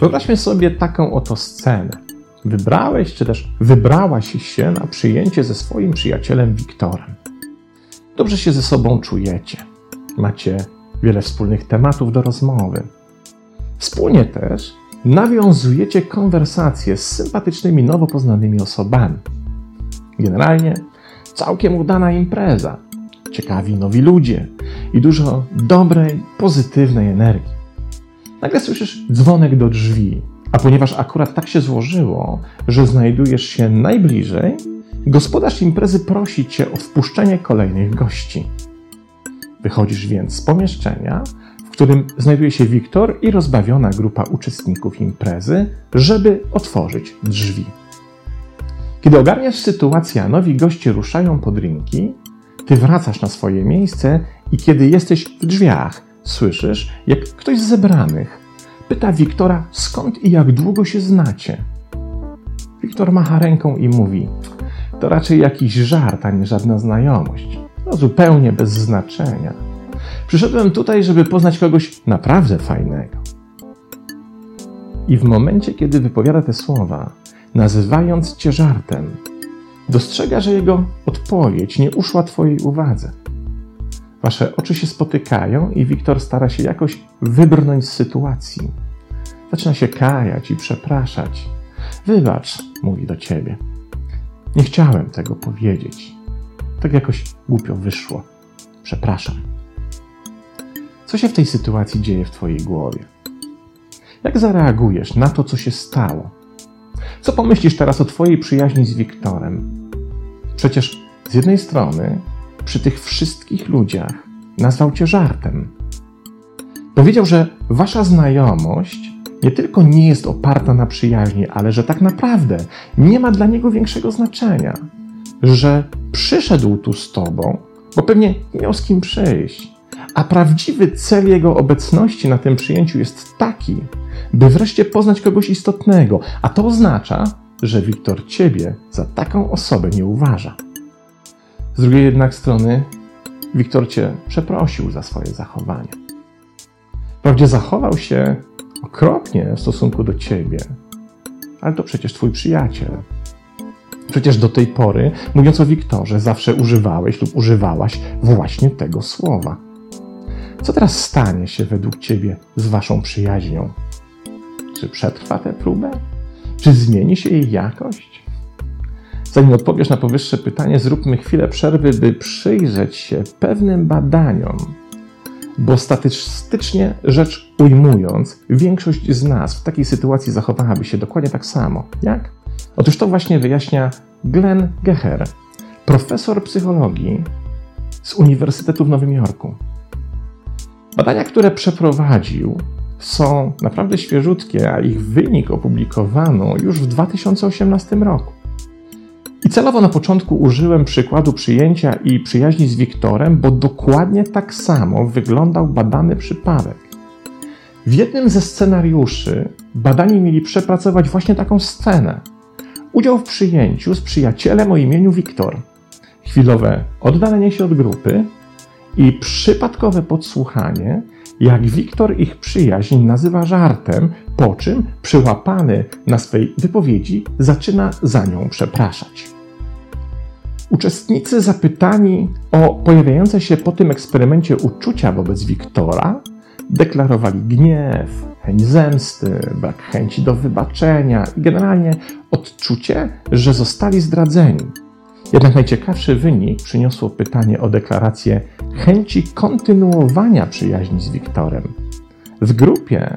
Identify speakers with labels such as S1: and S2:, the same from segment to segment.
S1: Wyobraźmy sobie taką oto scenę. Wybrałeś, czy też wybrałaś się na przyjęcie ze swoim przyjacielem Wiktorem. Dobrze się ze sobą czujecie. Macie wiele wspólnych tematów do rozmowy. Wspólnie też nawiązujecie konwersacje z sympatycznymi, nowo poznanymi osobami. Generalnie całkiem udana impreza, ciekawi nowi ludzie i dużo dobrej, pozytywnej energii. Nagle słyszysz dzwonek do drzwi, a ponieważ akurat tak się złożyło, że znajdujesz się najbliżej, gospodarz imprezy prosi cię o wpuszczenie kolejnych gości. Wychodzisz więc z pomieszczenia, w którym znajduje się Wiktor i rozbawiona grupa uczestników imprezy, żeby otworzyć drzwi. Kiedy ogarniasz sytuację, a nowi goście ruszają po drinki, ty wracasz na swoje miejsce i kiedy jesteś w drzwiach, słyszysz, jak ktoś z zebranych pyta Wiktora, skąd i jak długo się znacie. Wiktor macha ręką i mówi: To raczej jakiś żart, a nie żadna znajomość. No zupełnie bez znaczenia. Przyszedłem tutaj, żeby poznać kogoś naprawdę fajnego. I w momencie, kiedy wypowiada te słowa, nazywając cię żartem, dostrzega, że jego odpowiedź nie uszła twojej uwadze. Wasze oczy się spotykają i Wiktor stara się jakoś wybrnąć z sytuacji. Zaczyna się kajać i przepraszać. Wybacz, mówi do ciebie. Nie chciałem tego powiedzieć. Tak jakoś głupio wyszło. Przepraszam. Co się w tej sytuacji dzieje w twojej głowie? Jak zareagujesz na to, co się stało? Co pomyślisz teraz o twojej przyjaźni z Wiktorem? Przecież z jednej strony przy tych wszystkich ludziach nazwał cię żartem. Powiedział, że wasza znajomość nie tylko nie jest oparta na przyjaźni, ale że tak naprawdę nie ma dla niego większego znaczenia, że przyszedł tu z tobą, bo pewnie nie miał z kim przyjść. A prawdziwy cel jego obecności na tym przyjęciu jest taki, by wreszcie poznać kogoś istotnego, a to oznacza, że Wiktor ciebie za taką osobę nie uważa. Z drugiej jednak strony, Wiktor cię przeprosił za swoje zachowanie. Wprawdzie zachował się okropnie w stosunku do ciebie, ale to przecież twój przyjaciel. Przecież do tej pory, mówiąc o Wiktorze, zawsze używałeś lub używałaś właśnie tego słowa. Co teraz stanie się według ciebie z waszą przyjaźnią? Czy przetrwa tę próbę? Czy zmieni się jej jakość? Zanim odpowiesz na powyższe pytanie, zróbmy chwilę przerwy, by przyjrzeć się pewnym badaniom, bo statystycznie rzecz ujmując, większość z nas w takiej sytuacji zachowałaby się dokładnie tak samo. Jak? Otóż to właśnie wyjaśnia Glenn Geher, profesor psychologii z Uniwersytetu w Nowym Jorku. Badania, które przeprowadził, są naprawdę świeżutkie, a ich wynik opublikowano już w 2018 roku. I celowo na początku użyłem przykładu przyjęcia i przyjaźni z Wiktorem, bo dokładnie tak samo wyglądał badany przypadek. W jednym ze scenariuszy badani mieli przepracować właśnie taką scenę. Udział w przyjęciu z przyjacielem o imieniu Wiktor. Chwilowe oddalenie się od grupy i przypadkowe podsłuchanie, jak Wiktor ich przyjaźń nazywa żartem, po czym przyłapany na swej wypowiedzi zaczyna za nią przepraszać. Uczestnicy zapytani o pojawiające się po tym eksperymencie uczucia wobec Wiktora deklarowali gniew, chęć zemsty, brak chęci do wybaczenia i generalnie odczucie, że zostali zdradzeni. Jednak najciekawszy wynik przyniosło pytanie o deklarację chęci kontynuowania przyjaźni z Wiktorem. W grupie,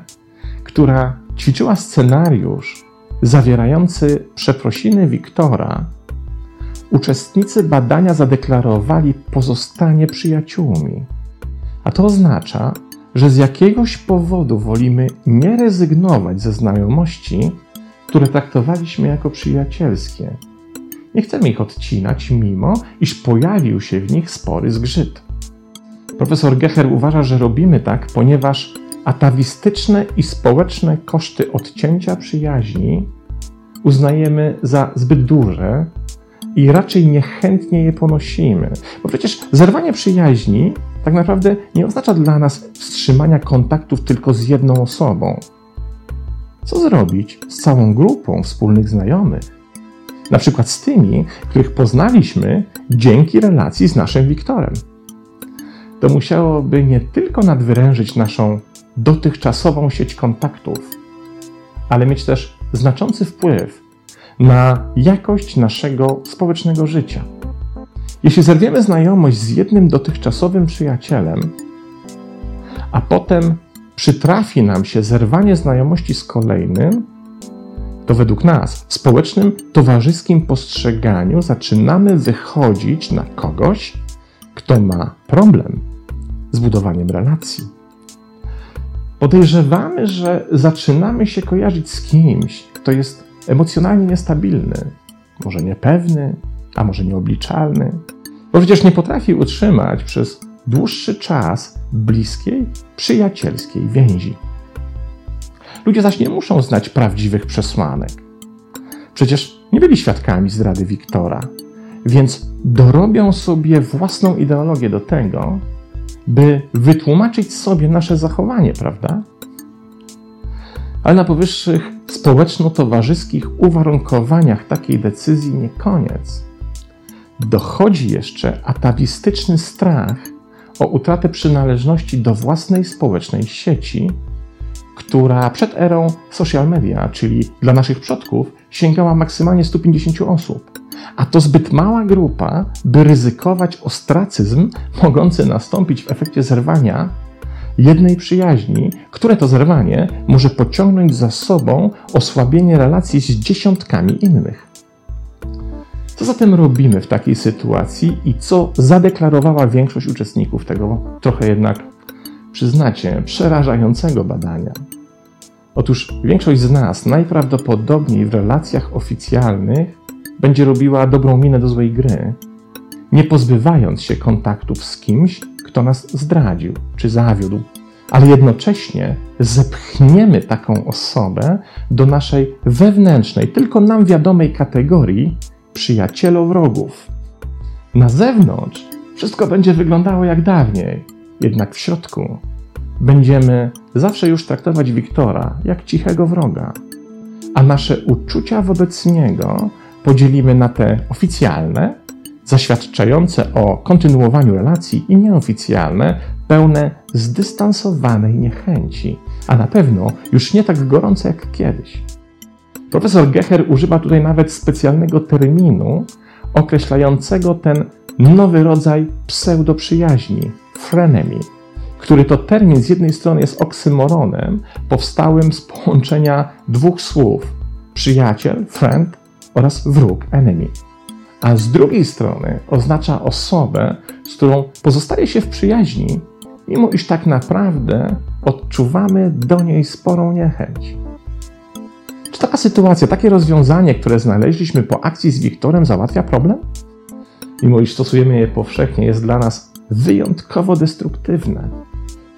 S1: która ćwiczyła scenariusz zawierający przeprosiny Wiktora, uczestnicy badania zadeklarowali pozostanie przyjaciółmi. A to oznacza, że z jakiegoś powodu wolimy nie rezygnować ze znajomości, które traktowaliśmy jako przyjacielskie. Nie chcemy ich odcinać, mimo iż pojawił się w nich spory zgrzyt. Profesor Gecher uważa, że robimy tak, ponieważ atawistyczne i społeczne koszty odcięcia przyjaźni uznajemy za zbyt duże, i raczej niechętnie je ponosimy. Bo przecież zerwanie przyjaźni tak naprawdę nie oznacza dla nas wstrzymania kontaktów tylko z jedną osobą. Co zrobić z całą grupą wspólnych znajomych? Na przykład z tymi, których poznaliśmy dzięki relacji z naszym Wiktorem. To musiałoby nie tylko nadwyrężyć naszą dotychczasową sieć kontaktów, ale mieć też znaczący wpływ na jakość naszego społecznego życia. Jeśli zerwiemy znajomość z jednym dotychczasowym przyjacielem, a potem przytrafi nam się zerwanie znajomości z kolejnym, to według nas w społecznym, towarzyskim postrzeganiu zaczynamy wychodzić na kogoś, kto ma problem z budowaniem relacji. Podejrzewamy, że zaczynamy się kojarzyć z kimś, kto jest emocjonalnie niestabilny, może niepewny, a może nieobliczalny, bo przecież nie potrafi utrzymać przez dłuższy czas bliskiej, przyjacielskiej więzi. Ludzie zaś nie muszą znać prawdziwych przesłanek. Przecież nie byli świadkami zdrady Wiktora, więc dorobią sobie własną ideologię do tego, by wytłumaczyć sobie nasze zachowanie, prawda? Ale na powyższych społeczno-towarzyskich uwarunkowaniach takiej decyzji nie koniec. Dochodzi jeszcze atawistyczny strach o utratę przynależności do własnej społecznej sieci, która przed erą social media, czyli dla naszych przodków, sięgała maksymalnie 150 osób. A to zbyt mała grupa, by ryzykować ostracyzm mogący nastąpić w efekcie zerwania jednej przyjaźni, które to zerwanie może pociągnąć za sobą osłabienie relacji z dziesiątkami innych. Co zatem robimy w takiej sytuacji i co zadeklarowała większość uczestników tego trochę jednak, przyznacie, przerażającego badania? Otóż większość z nas najprawdopodobniej w relacjach oficjalnych będzie robiła dobrą minę do złej gry, nie pozbywając się kontaktów z kimś, kto nas zdradził czy zawiódł, ale jednocześnie zepchniemy taką osobę do naszej wewnętrznej, tylko nam wiadomej kategorii przyjacielo-wrogów. Na zewnątrz wszystko będzie wyglądało jak dawniej, jednak w środku będziemy zawsze już traktować Wiktora jak cichego wroga, a nasze uczucia wobec niego podzielimy na te oficjalne, zaświadczające o kontynuowaniu relacji i nieoficjalne, pełne zdystansowanej niechęci, a na pewno już nie tak gorące jak kiedyś. Profesor Gecher używa tutaj nawet specjalnego terminu określającego ten nowy rodzaj pseudoprzyjaźni, frenemy, który to termin z jednej strony jest oksymoronem powstałym z połączenia dwóch słów przyjaciel, friend oraz wróg, enemy a z drugiej strony oznacza osobę, z którą pozostaje się w przyjaźni, mimo iż tak naprawdę odczuwamy do niej sporą niechęć. Czy taka sytuacja, takie rozwiązanie, które znaleźliśmy po akcji z Wiktorem, załatwia problem? Mimo iż stosujemy je powszechnie, jest dla nas wyjątkowo destruktywne,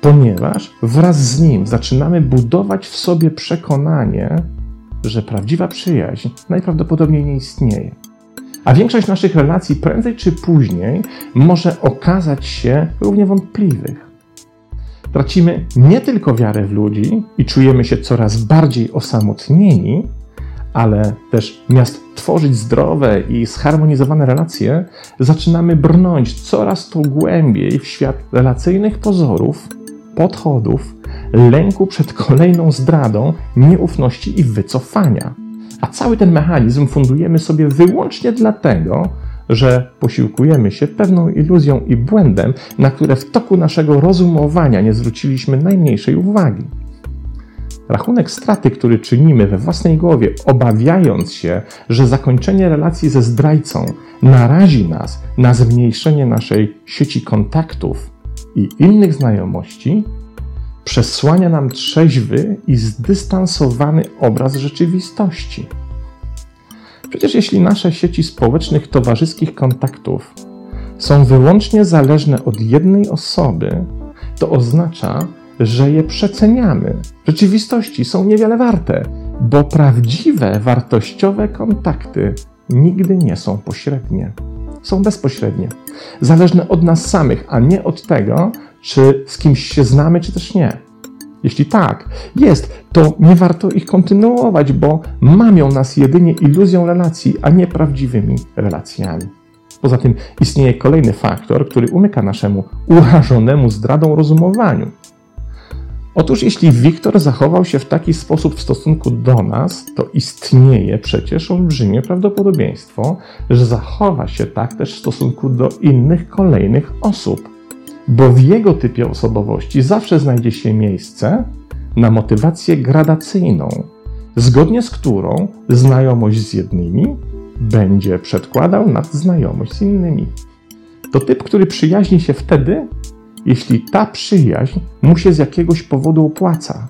S1: ponieważ wraz z nim zaczynamy budować w sobie przekonanie, że prawdziwa przyjaźń najprawdopodobniej nie istnieje. A większość naszych relacji prędzej czy później może okazać się równie wątpliwych. Tracimy nie tylko wiarę w ludzi i czujemy się coraz bardziej osamotnieni, ale też miast tworzyć zdrowe i zharmonizowane relacje, zaczynamy brnąć coraz to głębiej w świat relacyjnych pozorów, podchodów, lęku przed kolejną zdradą, nieufności i wycofania. A cały ten mechanizm fundujemy sobie wyłącznie dlatego, że posiłkujemy się pewną iluzją i błędem, na które w toku naszego rozumowania nie zwróciliśmy najmniejszej uwagi. Rachunek straty, który czynimy we własnej głowie, obawiając się, że zakończenie relacji ze zdrajcą narazi nas na zmniejszenie naszej sieci kontaktów i innych znajomości, przesłania nam trzeźwy i zdystansowany obraz rzeczywistości. Przecież jeśli nasze sieci społecznych, towarzyskich kontaktów są wyłącznie zależne od jednej osoby, to oznacza, że je przeceniamy. Rzeczywistości są niewiele warte, bo prawdziwe, wartościowe kontakty nigdy nie są pośrednie. Są bezpośrednie, zależne od nas samych, a nie od tego, czy z kimś się znamy, czy też nie. Jeśli tak, jest, to nie warto ich kontynuować, bo mamią nas jedynie iluzją relacji, a nie prawdziwymi relacjami. Poza tym istnieje kolejny faktor, który umyka naszemu urażonemu zdradą rozumowaniu. Otóż jeśli Wiktor zachował się w taki sposób w stosunku do nas, to istnieje przecież olbrzymie prawdopodobieństwo, że zachowa się tak też w stosunku do innych kolejnych osób. Bo w jego typie osobowości zawsze znajdzie się miejsce na motywację gradacyjną, zgodnie z którą znajomość z jednymi będzie przedkładał nad znajomość z innymi. To typ, który przyjaźni się wtedy, jeśli ta przyjaźń mu się z jakiegoś powodu opłaca.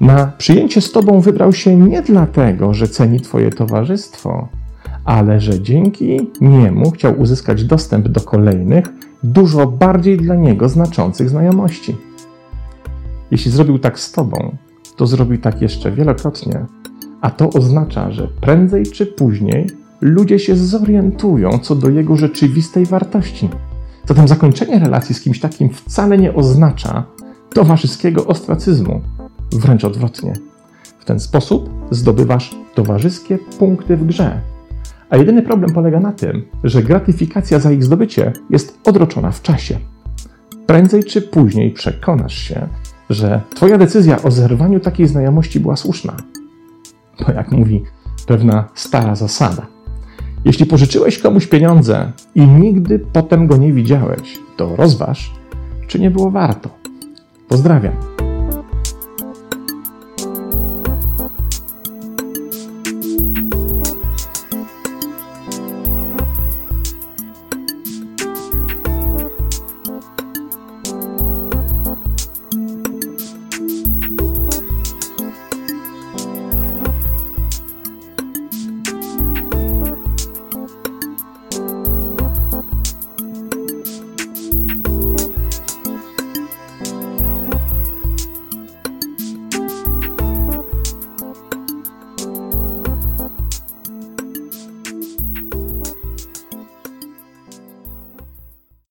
S1: Na przyjęcie z Tobą wybrał się nie dlatego, że ceni Twoje towarzystwo, ale że dzięki niemu chciał uzyskać dostęp do kolejnych, dużo bardziej dla niego znaczących znajomości. Jeśli zrobił tak z Tobą, to zrobił tak jeszcze wielokrotnie, a to oznacza, że prędzej czy później ludzie się zorientują co do jego rzeczywistej wartości. Zatem zakończenie relacji z kimś takim wcale nie oznacza towarzyskiego ostracyzmu, wręcz odwrotnie. W ten sposób zdobywasz towarzyskie punkty w grze. A jedyny problem polega na tym, że gratyfikacja za ich zdobycie jest odroczona w czasie. Prędzej czy później przekonasz się, że Twoja decyzja o zerwaniu takiej znajomości była słuszna. Bo jak mówi pewna stara zasada, jeśli pożyczyłeś komuś pieniądze i nigdy potem go nie widziałeś, to rozważ, czy nie było warto. Pozdrawiam.